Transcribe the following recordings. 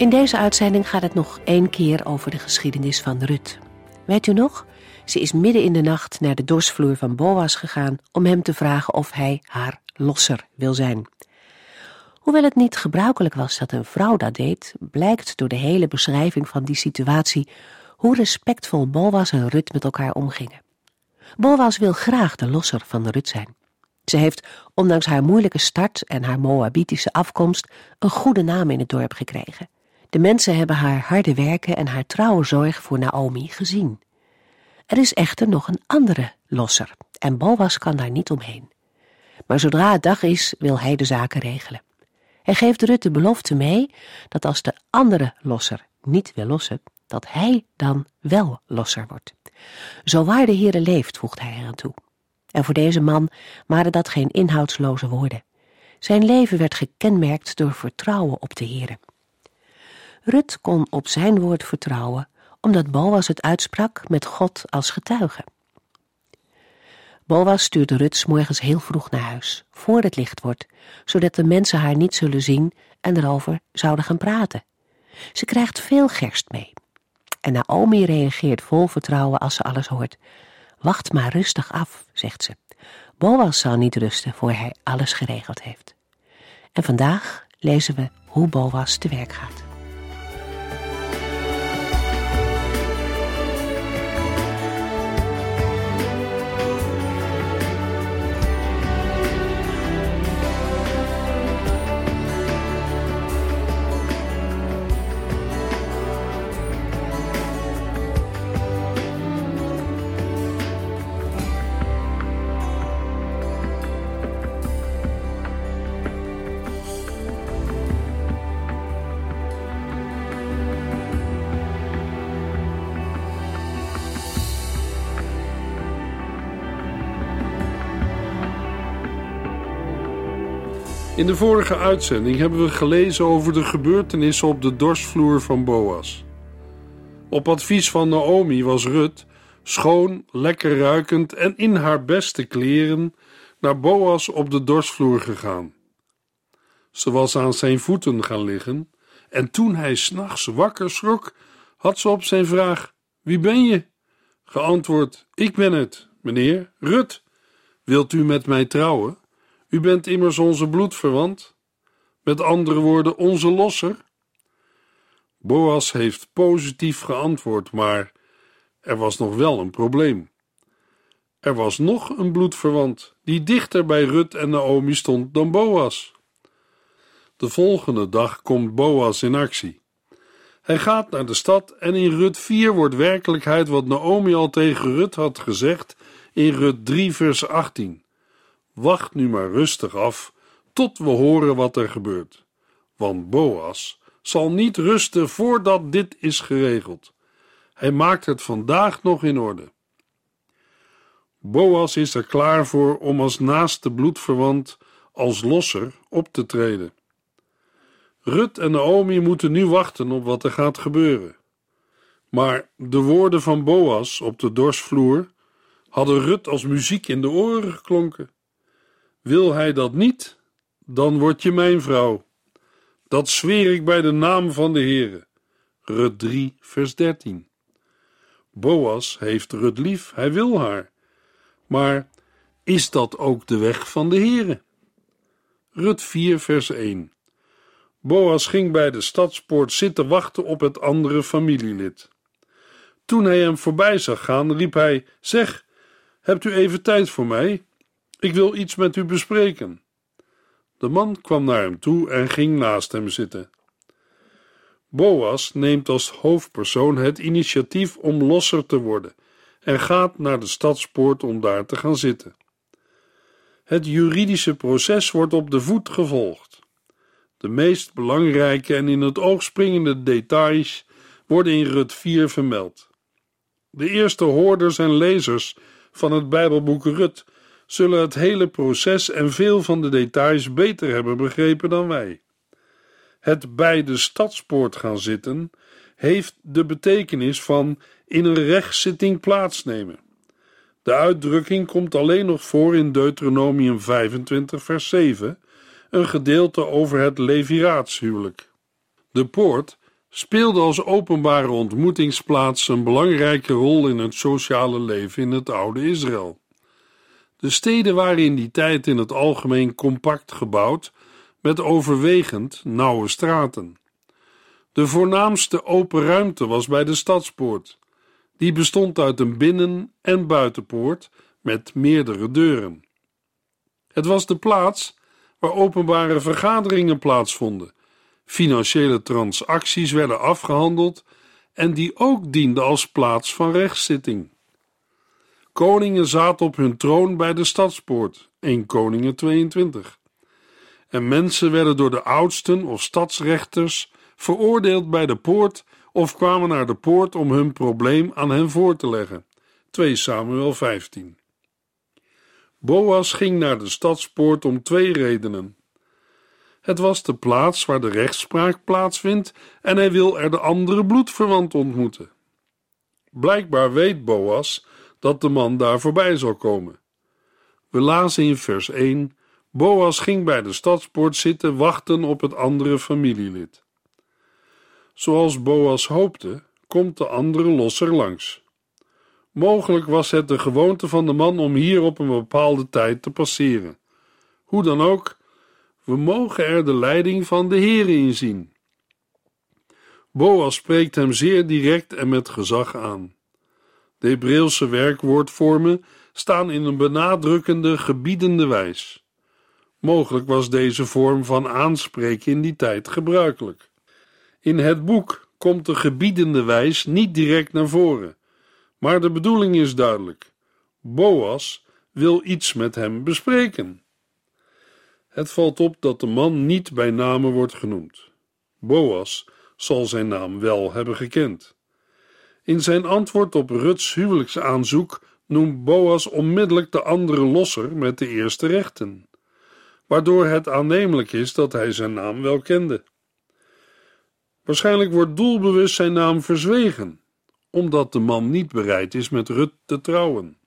In deze uitzending gaat het nog één keer over de geschiedenis van Rut. Weet u nog? Ze is midden in de nacht naar de dorsvloer van Boas gegaan om hem te vragen of hij haar losser wil zijn. Hoewel het niet gebruikelijk was dat een vrouw dat deed, blijkt door de hele beschrijving van die situatie hoe respectvol Boas en Rut met elkaar omgingen. Boas wil graag de losser van Rut zijn. Ze heeft, ondanks haar moeilijke start en haar Moabitische afkomst, een goede naam in het dorp gekregen. De mensen hebben haar harde werken en haar trouwe zorg voor Naomi gezien. Er is echter nog een andere losser en Boas kan daar niet omheen. Maar zodra het dag is, wil hij de zaken regelen. Hij geeft Rut de belofte mee dat als de andere losser niet wil lossen, dat hij dan wel losser wordt. Zo waar de Heere leeft, voegt hij eraan toe. En voor deze man waren dat geen inhoudsloze woorden. Zijn leven werd gekenmerkt door vertrouwen op de Heere. Rut kon op zijn woord vertrouwen, omdat Boas het uitsprak met God als getuige. Boas stuurde Rut morgens heel vroeg naar huis, voor het licht wordt, zodat de mensen haar niet zullen zien en erover zouden gaan praten. Ze krijgt veel gerst mee. En Naomi reageert vol vertrouwen als ze alles hoort. Wacht maar rustig af, zegt ze. Boas zal niet rusten voor hij alles geregeld heeft. En vandaag lezen we hoe Boas te werk gaat. In de vorige uitzending hebben we gelezen over de gebeurtenissen op de dorsvloer van Boas. Op advies van Naomi was Rut, schoon, lekker ruikend en in haar beste kleren, naar Boas op de dorsvloer gegaan. Ze was aan zijn voeten gaan liggen en toen hij s'nachts wakker schrok, had ze op zijn vraag: Wie ben je? geantwoord: Ik ben het, meneer Rut. Wilt u met mij trouwen? U bent immers onze bloedverwant, met andere woorden, onze losser. Boas heeft positief geantwoord, maar er was nog wel een probleem. Er was nog een bloedverwant die dichter bij Rut en Naomi stond dan Boas. De volgende dag komt Boas in actie. Hij gaat naar de stad en in Rut 4 wordt werkelijkheid wat Naomi al tegen Rut had gezegd in Rut 3 vers 18. Wacht nu maar rustig af tot we horen wat er gebeurt. Want Boas zal niet rusten voordat dit is geregeld. Hij maakt het vandaag nog in orde. Boas is er klaar voor om als naaste bloedverwant, als losser, op te treden. Rut en Naomi moeten nu wachten op wat er gaat gebeuren. Maar de woorden van Boas op de dorsvloer hadden Rut als muziek in de oren geklonken. Wil hij dat niet, dan word je mijn vrouw. Dat zweer ik bij de naam van de Heere. Rut 3, vers 13. Boas heeft Rut lief, hij wil haar. Maar is dat ook de weg van de Heere? Rut 4, vers 1. Boas ging bij de stadspoort zitten wachten op het andere familielid. Toen hij hem voorbij zag gaan, riep hij: Zeg, hebt u even tijd voor mij? Ik wil iets met u bespreken. De man kwam naar hem toe en ging naast hem zitten. Boas neemt als hoofdpersoon het initiatief om losser te worden en gaat naar de stadspoort om daar te gaan zitten. Het juridische proces wordt op de voet gevolgd. De meest belangrijke en in het oog springende details worden in Rut 4 vermeld. De eerste hoorders en lezers van het Bijbelboek Rut zullen het hele proces en veel van de details beter hebben begrepen dan wij. Het bij de stadspoort gaan zitten heeft de betekenis van in een rechtszitting plaatsnemen. De uitdrukking komt alleen nog voor in Deuteronomium 25, vers 7, een gedeelte over het leviraatshuwelijk. De poort speelde als openbare ontmoetingsplaats een belangrijke rol in het sociale leven in het oude Israël. De steden waren in die tijd in het algemeen compact gebouwd, met overwegend nauwe straten. De voornaamste open ruimte was bij de stadspoort. Die bestond uit een binnen- en buitenpoort met meerdere deuren. Het was de plaats waar openbare vergaderingen plaatsvonden, financiële transacties werden afgehandeld en die ook diende als plaats van rechtszitting. Koningen zaten op hun troon bij de stadspoort, 1 Koningen 22. En mensen werden door de oudsten of stadsrechters veroordeeld bij de poort of kwamen naar de poort om hun probleem aan hen voor te leggen. 2 Samuel 15. Boas ging naar de stadspoort om twee redenen. Het was de plaats waar de rechtspraak plaatsvindt en hij wil er de andere bloedverwant ontmoeten. Blijkbaar weet Boas dat de man daar voorbij zal komen. We lazen in vers 1: Boas ging bij de stadspoort zitten wachten op het andere familielid. Zoals Boas hoopte, komt de andere losser langs. Mogelijk was het de gewoonte van de man om hier op een bepaalde tijd te passeren. Hoe dan ook, we mogen er de leiding van de Heere in zien. Boas spreekt hem zeer direct en met gezag aan. De Hebreeuwse werkwoordvormen staan in een benadrukkende, gebiedende wijs. Mogelijk was deze vorm van aanspreken in die tijd gebruikelijk. In het boek komt de gebiedende wijs niet direct naar voren, maar de bedoeling is duidelijk. Boas wil iets met hem bespreken. Het valt op dat de man niet bij name wordt genoemd. Boas zal zijn naam wel hebben gekend. In zijn antwoord op Ruts huwelijksaanzoek noemt Boas onmiddellijk de andere losser met de eerste rechten, waardoor het aannemelijk is dat hij zijn naam wel kende. Waarschijnlijk wordt doelbewust zijn naam verzwegen, omdat de man niet bereid is met Rut te trouwen.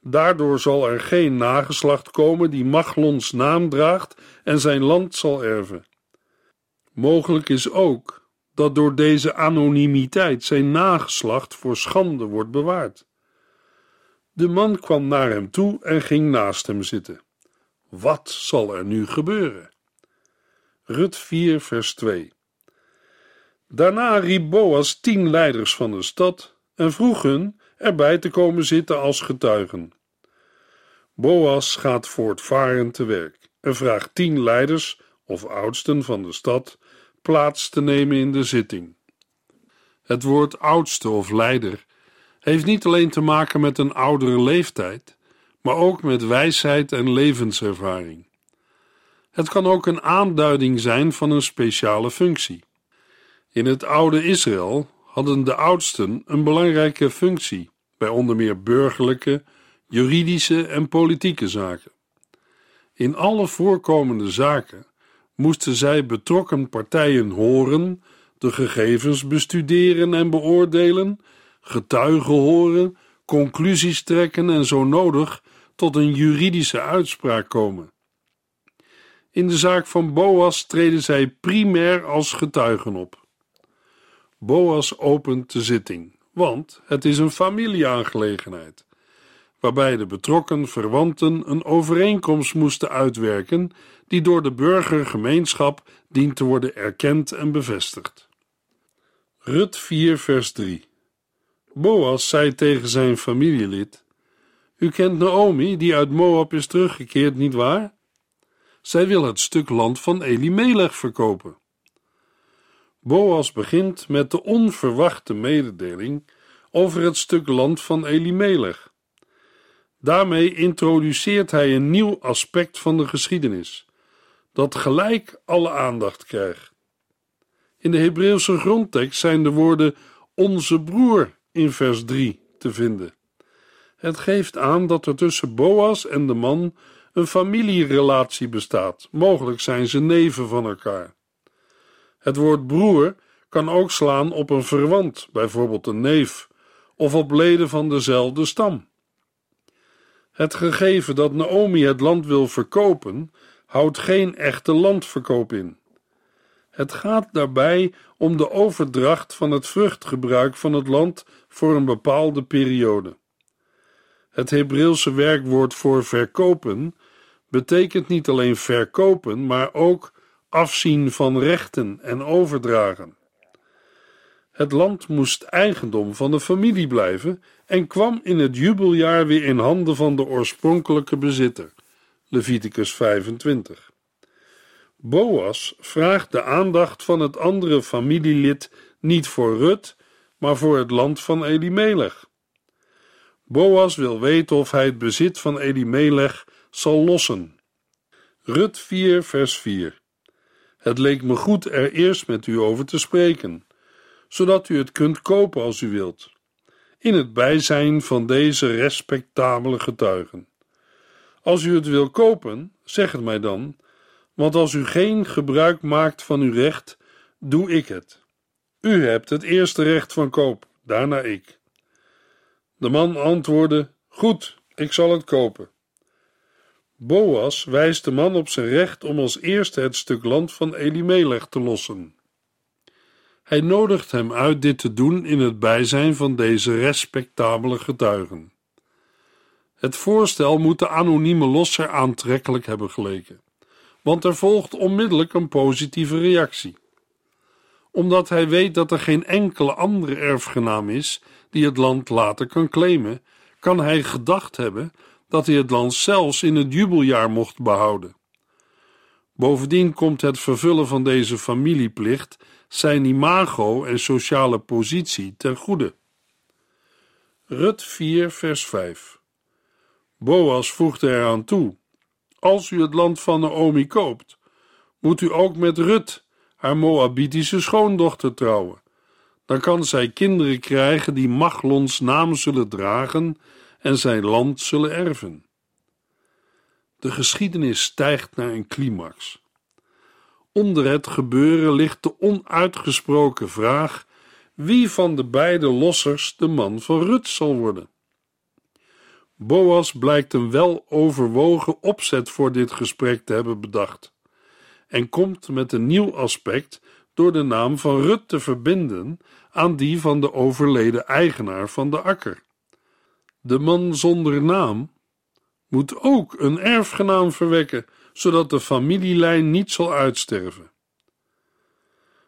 Daardoor zal er geen nageslacht komen die Machlons naam draagt en zijn land zal erven. Mogelijk is ook dat door deze anonimiteit zijn nageslacht voor schande wordt bewaard. De man kwam naar hem toe en ging naast hem zitten. Wat zal er nu gebeuren? Rut 4, vers 2. Daarna riep Boas tien leiders van de stad en vroeg hun erbij te komen zitten als getuigen. Boas gaat voortvarend te werk en vraagt tien leiders of oudsten van de stad plaats te nemen in de zitting. Het woord oudste of leider heeft niet alleen te maken met een oudere leeftijd, maar ook met wijsheid en levenservaring. Het kan ook een aanduiding zijn van een speciale functie. In het oude Israël hadden de oudsten een belangrijke functie bij onder meer burgerlijke, juridische en politieke zaken. In alle voorkomende zaken moesten zij betrokken partijen horen, de gegevens bestuderen en beoordelen, getuigen horen, conclusies trekken en zo nodig tot een juridische uitspraak komen. In de zaak van Boas treden zij primair als getuigen op. Boas opent de zitting, want het is een familieaangelegenheid, waarbij de betrokken verwanten een overeenkomst moesten uitwerken die door de burgergemeenschap dient te worden erkend en bevestigd. Rut 4, vers 3 Boas zei tegen zijn familielid: U kent Naomi, die uit Moab is teruggekeerd, niet waar? Zij wil het stuk land van Elimelech verkopen. Boas begint met de onverwachte mededeling over het stuk land van Elimelech. Daarmee introduceert hij een nieuw aspect van de geschiedenis, dat gelijk alle aandacht krijgt. In de Hebreeuwse grondtekst zijn de woorden onze broer in vers 3 te vinden. Het geeft aan dat er tussen Boas en de man een familierelatie bestaat. Mogelijk zijn ze neven van elkaar. Het woord broer kan ook slaan op een verwant, bijvoorbeeld een neef, of op leden van dezelfde stam. Het gegeven dat Naomi het land wil verkopen, houdt geen echte landverkoop in. Het gaat daarbij om de overdracht van het vruchtgebruik van het land voor een bepaalde periode. Het Hebreeuwse werkwoord voor verkopen betekent niet alleen verkopen, maar ook afzien van rechten en overdragen. Het land moest eigendom van de familie blijven en kwam in het jubeljaar weer in handen van de oorspronkelijke bezitter. Leviticus 25. Boas vraagt de aandacht van het andere familielid niet voor Rut, maar voor het land van Elimelech. Boas wil weten of hij het bezit van Elimelech zal lossen. Rut 4, vers 4. Het leek me goed er eerst met u over te spreken, zodat u het kunt kopen als u wilt, in het bijzijn van deze respectabele getuigen. Als u het wil kopen, zeg het mij dan, want als u geen gebruik maakt van uw recht, doe ik het. U hebt het eerste recht van koop, daarna ik. De man antwoordde: Goed, ik zal het kopen. Boas wijst de man op zijn recht om als eerste het stuk land van Elimelech te lossen. Hij nodigt hem uit dit te doen in het bijzijn van deze respectabele getuigen. Het voorstel moet de anonieme losser aantrekkelijk hebben geleken, want er volgt onmiddellijk een positieve reactie. Omdat hij weet dat er geen enkele andere erfgenaam is die het land later kan claimen, kan hij gedacht hebben dat hij het land zelfs in het jubeljaar mocht behouden. Bovendien komt het vervullen van deze familieplicht zijn imago en sociale positie ten goede. Rut 4, vers 5. Boas voegde eraan toe: Als u het land van Naomi koopt, moet u ook met Rut, haar Moabitische schoondochter, trouwen. Dan kan zij kinderen krijgen die Machlons naam zullen dragen en zijn land zullen erven. De geschiedenis stijgt naar een climax. Onder het gebeuren ligt de onuitgesproken vraag wie van de beide lossers de man van Rut zal worden. Boas blijkt een wel overwogen opzet voor dit gesprek te hebben bedacht en komt met een nieuw aspect door de naam van Rut te verbinden aan die van de overleden eigenaar van de akker. De man zonder naam moet ook een erfgenaam verwekken, zodat de familielijn niet zal uitsterven.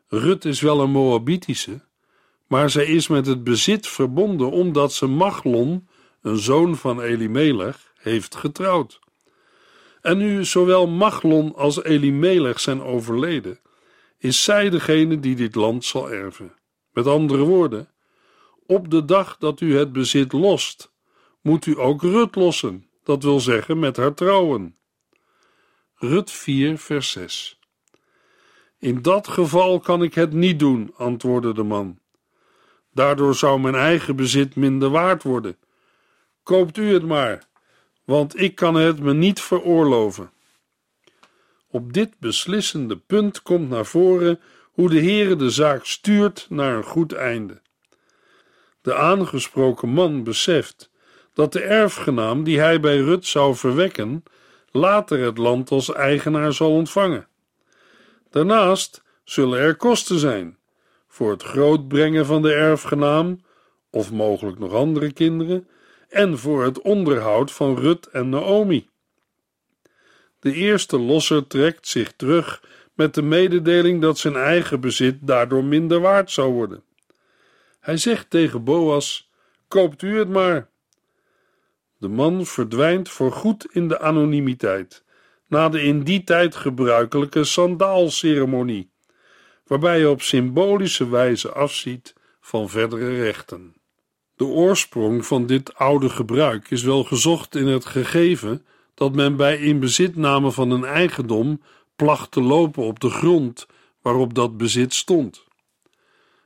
Rut is wel een Moabitische, maar zij is met het bezit verbonden omdat ze Machlon, een zoon van Elimelech, heeft getrouwd. En nu zowel Machlon als Elimelech zijn overleden, is zij degene die dit land zal erven. Met andere woorden, op de dag dat u het bezit lost, moet u ook Rut lossen, dat wil zeggen met haar trouwen. Rut 4, vers 6. In dat geval kan ik het niet doen, antwoordde de man. Daardoor zou mijn eigen bezit minder waard worden. Koopt u het maar, want ik kan het me niet veroorloven. Op dit beslissende punt komt naar voren hoe de Heere de zaak stuurt naar een goed einde. De aangesproken man beseft dat de erfgenaam die hij bij Rut zou verwekken, later het land als eigenaar zal ontvangen. Daarnaast zullen er kosten zijn voor het grootbrengen van de erfgenaam, of mogelijk nog andere kinderen, en voor het onderhoud van Rut en Naomi. De eerste losser trekt zich terug met de mededeling dat zijn eigen bezit daardoor minder waard zou worden. Hij zegt tegen Boas: Koopt u het maar. De man verdwijnt voorgoed in de anonimiteit, na de in die tijd gebruikelijke sandaalceremonie, waarbij je op symbolische wijze afziet van verdere rechten. De oorsprong van dit oude gebruik is wel gezocht in het gegeven dat men bij inbezitname van een eigendom placht te lopen op de grond waarop dat bezit stond.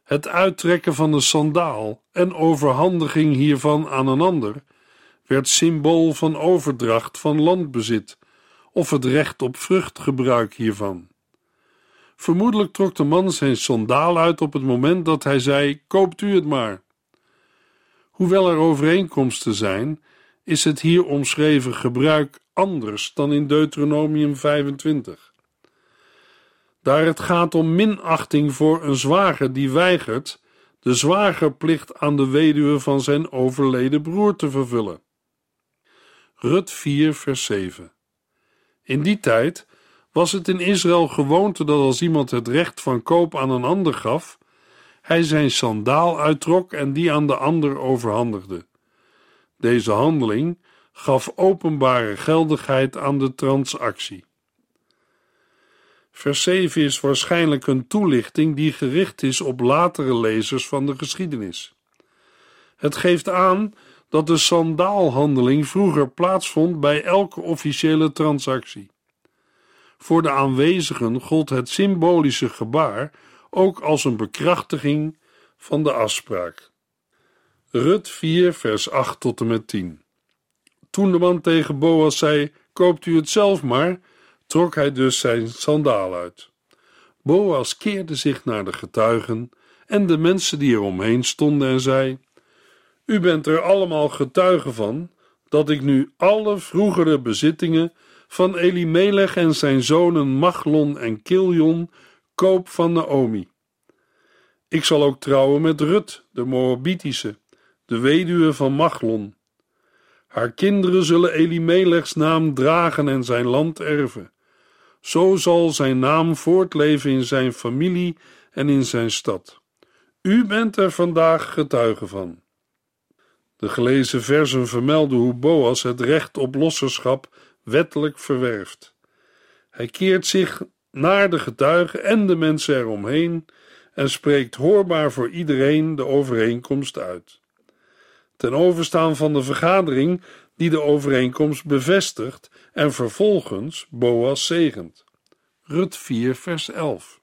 Het uittrekken van de sandaal en overhandiging hiervan aan een ander werd symbool van overdracht van landbezit of het recht op vruchtgebruik hiervan. Vermoedelijk trok de man zijn sandaal uit op het moment dat hij zei: Koopt u het maar. Hoewel er overeenkomsten zijn, is het hier omschreven gebruik anders dan in Deuteronomium 25. Daar het gaat om minachting voor een zwager die weigert de zwagerplicht aan de weduwe van zijn overleden broer te vervullen. Rut 4, vers 7. In die tijd was het in Israël gewoonte dat als iemand het recht van koop aan een ander gaf, hij zijn sandaal uittrok en die aan de ander overhandigde. Deze handeling gaf openbare geldigheid aan de transactie. Vers 7 is waarschijnlijk een toelichting die gericht is op latere lezers van de geschiedenis. Het geeft aan dat de sandaalhandeling vroeger plaatsvond bij elke officiële transactie. Voor de aanwezigen gold het symbolische gebaar ook als een bekrachtiging van de afspraak. Rut 4, vers 8 tot en met 10. Toen de man tegen Boas zei: Koopt u het zelf maar, trok hij dus zijn sandaal uit. Boas keerde zich naar de getuigen en de mensen die er omheen stonden en zei: U bent er allemaal getuigen van dat ik nu alle vroegere bezittingen van Elimelech en zijn zonen Machlon en Kiljon koop van Naomi. Ik zal ook trouwen met Rut, de Moabitische, de weduwe van Machlon. Haar kinderen zullen Elimelechs naam dragen en zijn land erven. Zo zal zijn naam voortleven in zijn familie en in zijn stad. U bent er vandaag getuige van. De gelezen versen vermelden hoe Boas het recht op losserschap wettelijk verwerft. Hij keert zich naar de getuigen en de mensen eromheen en spreekt hoorbaar voor iedereen de overeenkomst uit. Ten overstaan van de vergadering die de overeenkomst bevestigt en vervolgens Boas zegent. Rut 4, vers 11.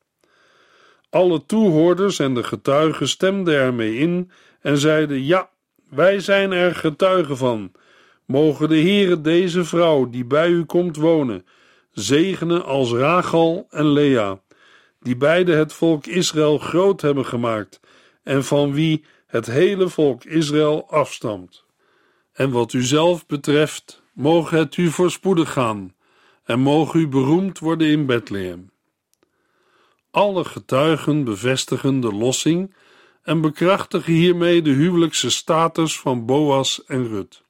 Alle toehoorders en de getuigen stemden ermee in en zeiden: Ja, wij zijn er getuigen van. Mogen de Heere deze vrouw die bij u komt wonen, zegenen als Rachel en Lea, die beide het volk Israël groot hebben gemaakt en van wie het hele volk Israël afstamt. En wat u zelf betreft, mogen het u voorspoedig gaan en mogen u beroemd worden in Bethlehem. Alle getuigen bevestigen de lossing en bekrachtigen hiermee de huwelijkse status van Boas en Rut.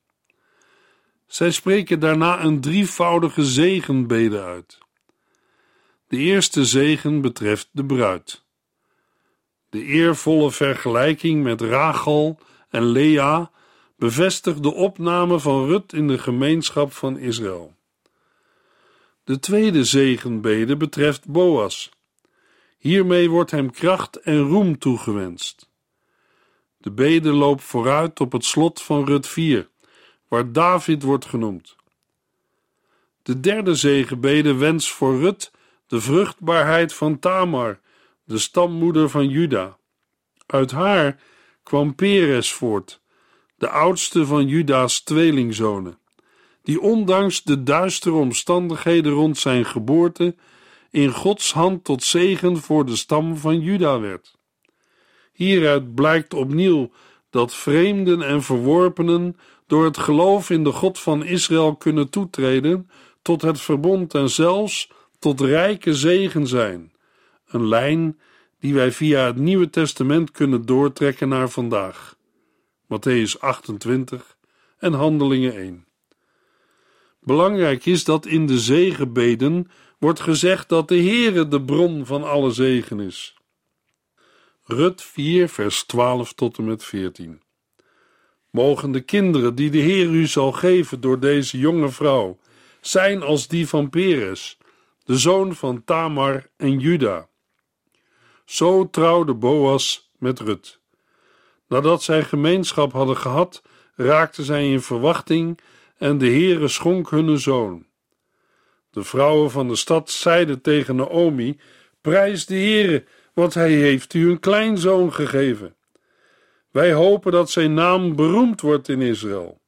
Zij spreken daarna een drievoudige zegenbede uit. De eerste zegen betreft de bruid. De eervolle vergelijking met Rachel en Lea bevestigt de opname van Rut in de gemeenschap van Israël. De tweede zegenbede betreft Boas. Hiermee wordt hem kracht en roem toegewenst. De bede loopt vooruit op het slot van Rut 4, waar David wordt genoemd. De derde zegenbede wens voor Rut de vruchtbaarheid van Tamar, de stammoeder van Juda. Uit haar kwam Peres voort, de oudste van Juda's tweelingzonen, die ondanks de duistere omstandigheden rond zijn geboorte in Gods hand tot zegen voor de stam van Juda werd. Hieruit blijkt opnieuw dat vreemden en verworpenen door het geloof in de God van Israël kunnen toetreden tot het verbond en zelfs tot rijke zegen zijn. Een lijn die wij via het Nieuwe Testament kunnen doortrekken naar vandaag. Matthäus 28 en Handelingen 1. Belangrijk is dat in de zegenbeden wordt gezegd dat de Heere de bron van alle zegen is. Rut 4 vers 12 tot en met 14. Mogen de kinderen die de Heer u zal geven door deze jonge vrouw zijn als die van Peres, de zoon van Tamar en Juda. Zo trouwde Boas met Rut. Nadat zij gemeenschap hadden gehad, raakten zij in verwachting en de Heere schonk hun zoon. De vrouwen van de stad zeiden tegen Naomi, Prijs de Heere, want hij heeft u een kleinzoon gegeven. Wij hopen dat zijn naam beroemd wordt in Israël.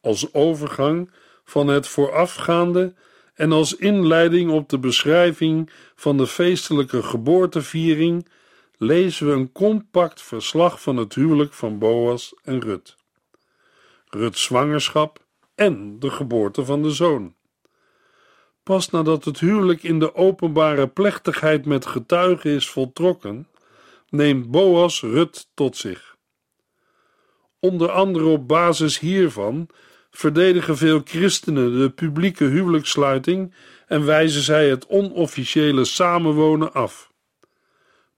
Als overgang van het voorafgaande en als inleiding op de beschrijving van de feestelijke geboorteviering lezen we een compact verslag van het huwelijk van Boas en Rut. Ruts zwangerschap en de geboorte van de zoon. Pas nadat het huwelijk in de openbare plechtigheid met getuigen is voltrokken, neemt Boas Rut tot zich. Onder andere op basis hiervan verdedigen veel christenen de publieke huwelijkssluiting en wijzen zij het onofficiële samenwonen af.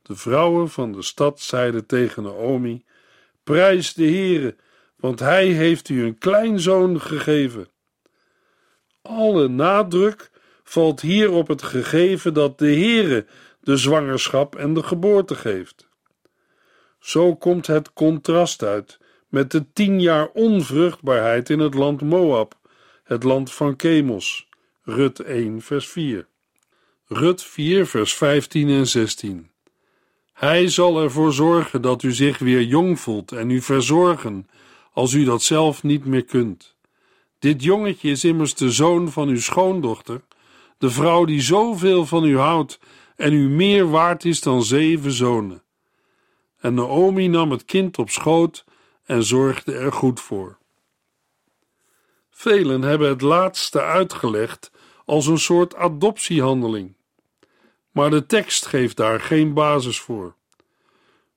De vrouwen van de stad zeiden tegen Naomi: Prijs de Heere, want hij heeft u een kleinzoon gegeven. Alle nadruk valt hier op het gegeven dat de Heere de zwangerschap en de geboorte geeft. Zo komt het contrast uit met de tien jaar onvruchtbaarheid in het land Moab, het land van Chemos. Rut 1, vers 4. Rut 4, vers 15 en 16. Hij zal ervoor zorgen dat u zich weer jong voelt en u verzorgen, als u dat zelf niet meer kunt. Dit jongetje is immers de zoon van uw schoondochter, de vrouw die zoveel van u houdt en u meer waard is dan zeven zonen. En Naomi nam het kind op schoot en zorgde er goed voor. Velen hebben het laatste uitgelegd als een soort adoptiehandeling, maar de tekst geeft daar geen basis voor.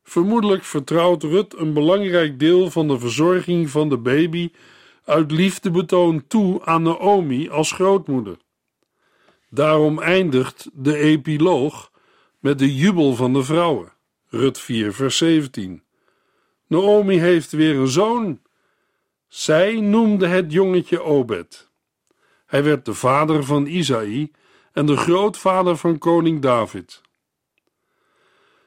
Vermoedelijk vertrouwt Rut een belangrijk deel van de verzorging van de baby uit liefdebetoon toe aan Naomi als grootmoeder. Daarom eindigt de epiloog met de jubel van de vrouwen. Rut 4, vers 17. Naomi heeft weer een zoon. Zij noemde het jongetje Obed. Hij werd de vader van Isaï en de grootvader van koning David.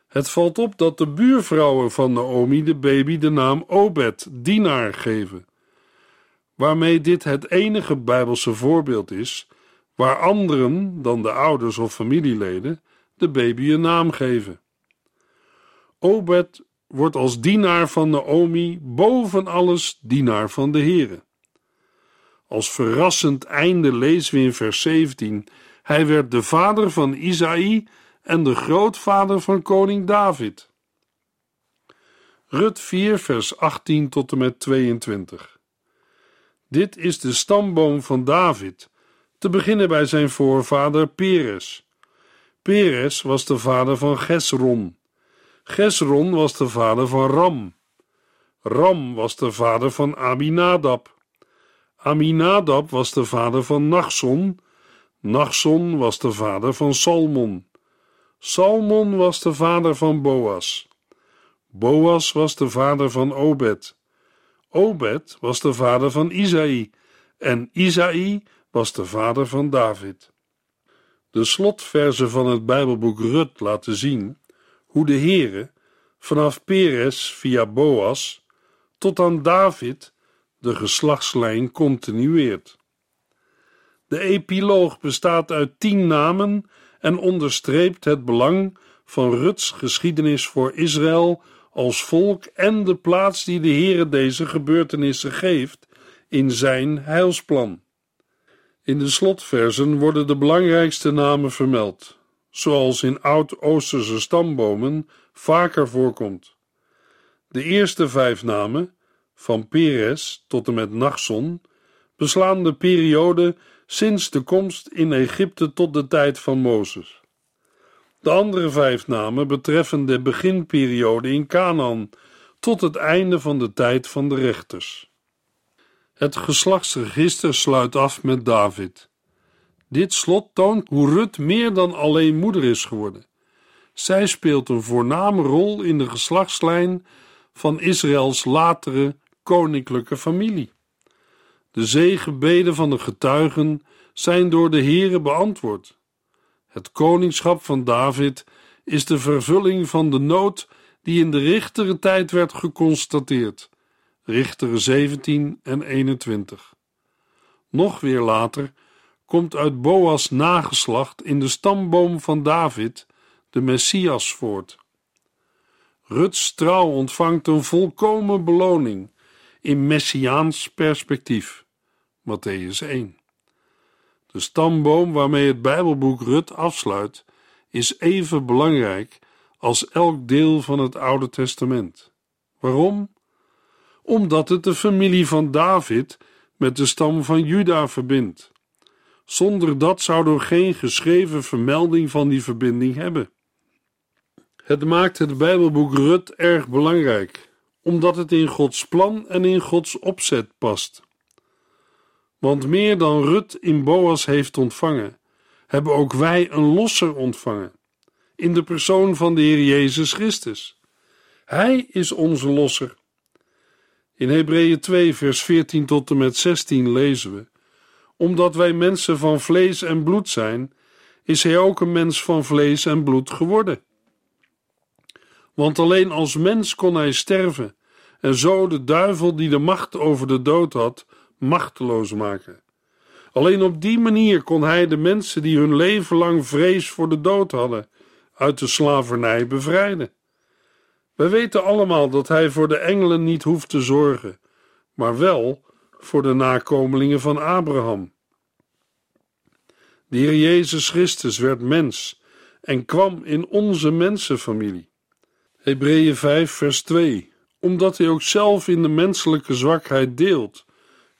Het valt op dat de buurvrouwen van Naomi de baby de naam Obed, dienaar, geven, waarmee dit het enige Bijbelse voorbeeld is waar anderen dan de ouders of familieleden de baby een naam geven. Obed wordt als dienaar van Naomi boven alles dienaar van de Heere. Als verrassend einde lezen we in vers 17: Hij werd de vader van Isaï en de grootvader van koning David. Rut 4, vers 18 tot en met 22. Dit is de stamboom van David, te beginnen bij zijn voorvader Peres. Peres was de vader van Gesron. Gesron was de vader van Ram. Ram was de vader van Aminadab. Aminadab was de vader van Nachson. Nachson was de vader van Salmon. Salmon was de vader van Boas. Boas was de vader van Obed. Obed was de vader van Isaï. En Isaï was de vader van David. De slotverzen van het Bijbelboek Rut laten zien hoe de Heere vanaf Peres via Boas tot aan David de geslachtslijn continueert. De epiloog bestaat uit tien namen en onderstreept het belang van Ruts geschiedenis voor Israël als volk en de plaats die de Heere deze gebeurtenissen geeft in zijn heilsplan. In de slotversen worden de belangrijkste namen vermeld, zoals in oud-Oosterse stambomen vaker voorkomt. De eerste vijf namen, van Peres tot en met Nachson, beslaan de periode sinds de komst in Egypte tot de tijd van Mozes. De andere vijf namen betreffen de beginperiode in Canaan tot het einde van de tijd van de rechters. Het geslachtsregister sluit af met David. Dit slot toont hoe Rut meer dan alleen moeder is geworden. Zij speelt een voorname rol in de geslachtslijn van Israëls latere koninklijke familie. De zegenbeden van de getuigen zijn door de Here beantwoord. Het koningschap van David is de vervulling van de nood die in de richtere tijd werd geconstateerd. Richteren 17 en 21. Nog weer later komt uit Boas nageslacht in de stamboom van David, de Messias, voort. Ruts trouw ontvangt een volkomen beloning in messiaans perspectief. Matthäus 1. De stamboom waarmee het Bijbelboek Rut afsluit, is even belangrijk als elk deel van het Oude Testament. Waarom? Omdat het de familie van David met de stam van Juda verbindt. Zonder dat zouden we geen geschreven vermelding van die verbinding hebben. Het maakt het Bijbelboek Rut erg belangrijk, omdat het in Gods plan en in Gods opzet past. Want meer dan Rut in Boas heeft ontvangen, hebben ook wij een losser ontvangen, in de persoon van de Heer Jezus Christus. Hij is onze losser. In Hebreeën 2, vers 14 tot en met 16 lezen we: Omdat wij mensen van vlees en bloed zijn, is hij ook een mens van vlees en bloed geworden. Want alleen als mens kon hij sterven en zo de duivel die de macht over de dood had, machteloos maken. Alleen op die manier kon hij de mensen die hun leven lang vrees voor de dood hadden, uit de slavernij bevrijden. We weten allemaal dat hij voor de engelen niet hoeft te zorgen, maar wel voor de nakomelingen van Abraham. De Heer Jezus Christus werd mens en kwam in onze mensenfamilie. Hebreeën 5, vers 2. Omdat hij ook zelf in de menselijke zwakheid deelt,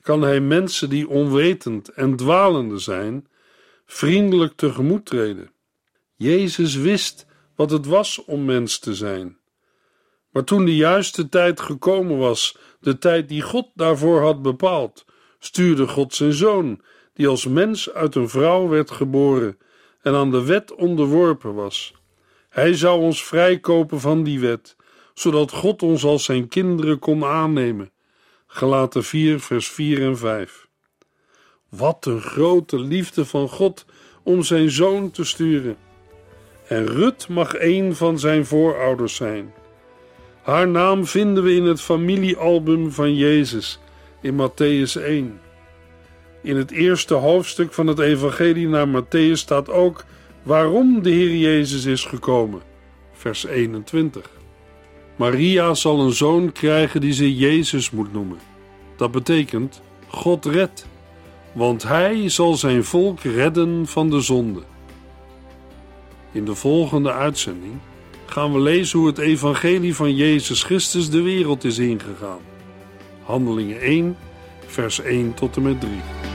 kan hij mensen die onwetend en dwalende zijn, vriendelijk tegemoet treden. Jezus wist wat het was om mens te zijn. Maar toen de juiste tijd gekomen was, de tijd die God daarvoor had bepaald, stuurde God zijn zoon, die als mens uit een vrouw werd geboren en aan de wet onderworpen was. Hij zou ons vrijkopen van die wet, zodat God ons als zijn kinderen kon aannemen. Galaten 4, vers 4 en 5. Wat een grote liefde van God om zijn zoon te sturen. En Rut mag een van zijn voorouders zijn. Haar naam vinden we in het familiealbum van Jezus in Matthäus 1. In het eerste hoofdstuk van het Evangelie naar Matthäus staat ook waarom de Heer Jezus is gekomen. Vers 21. Maria zal een zoon krijgen die ze Jezus moet noemen. Dat betekent God redt, want hij zal zijn volk redden van de zonde. In de volgende uitzending gaan we lezen hoe het evangelie van Jezus Christus de wereld is ingegaan. Handelingen 1, vers 1 tot en met 3.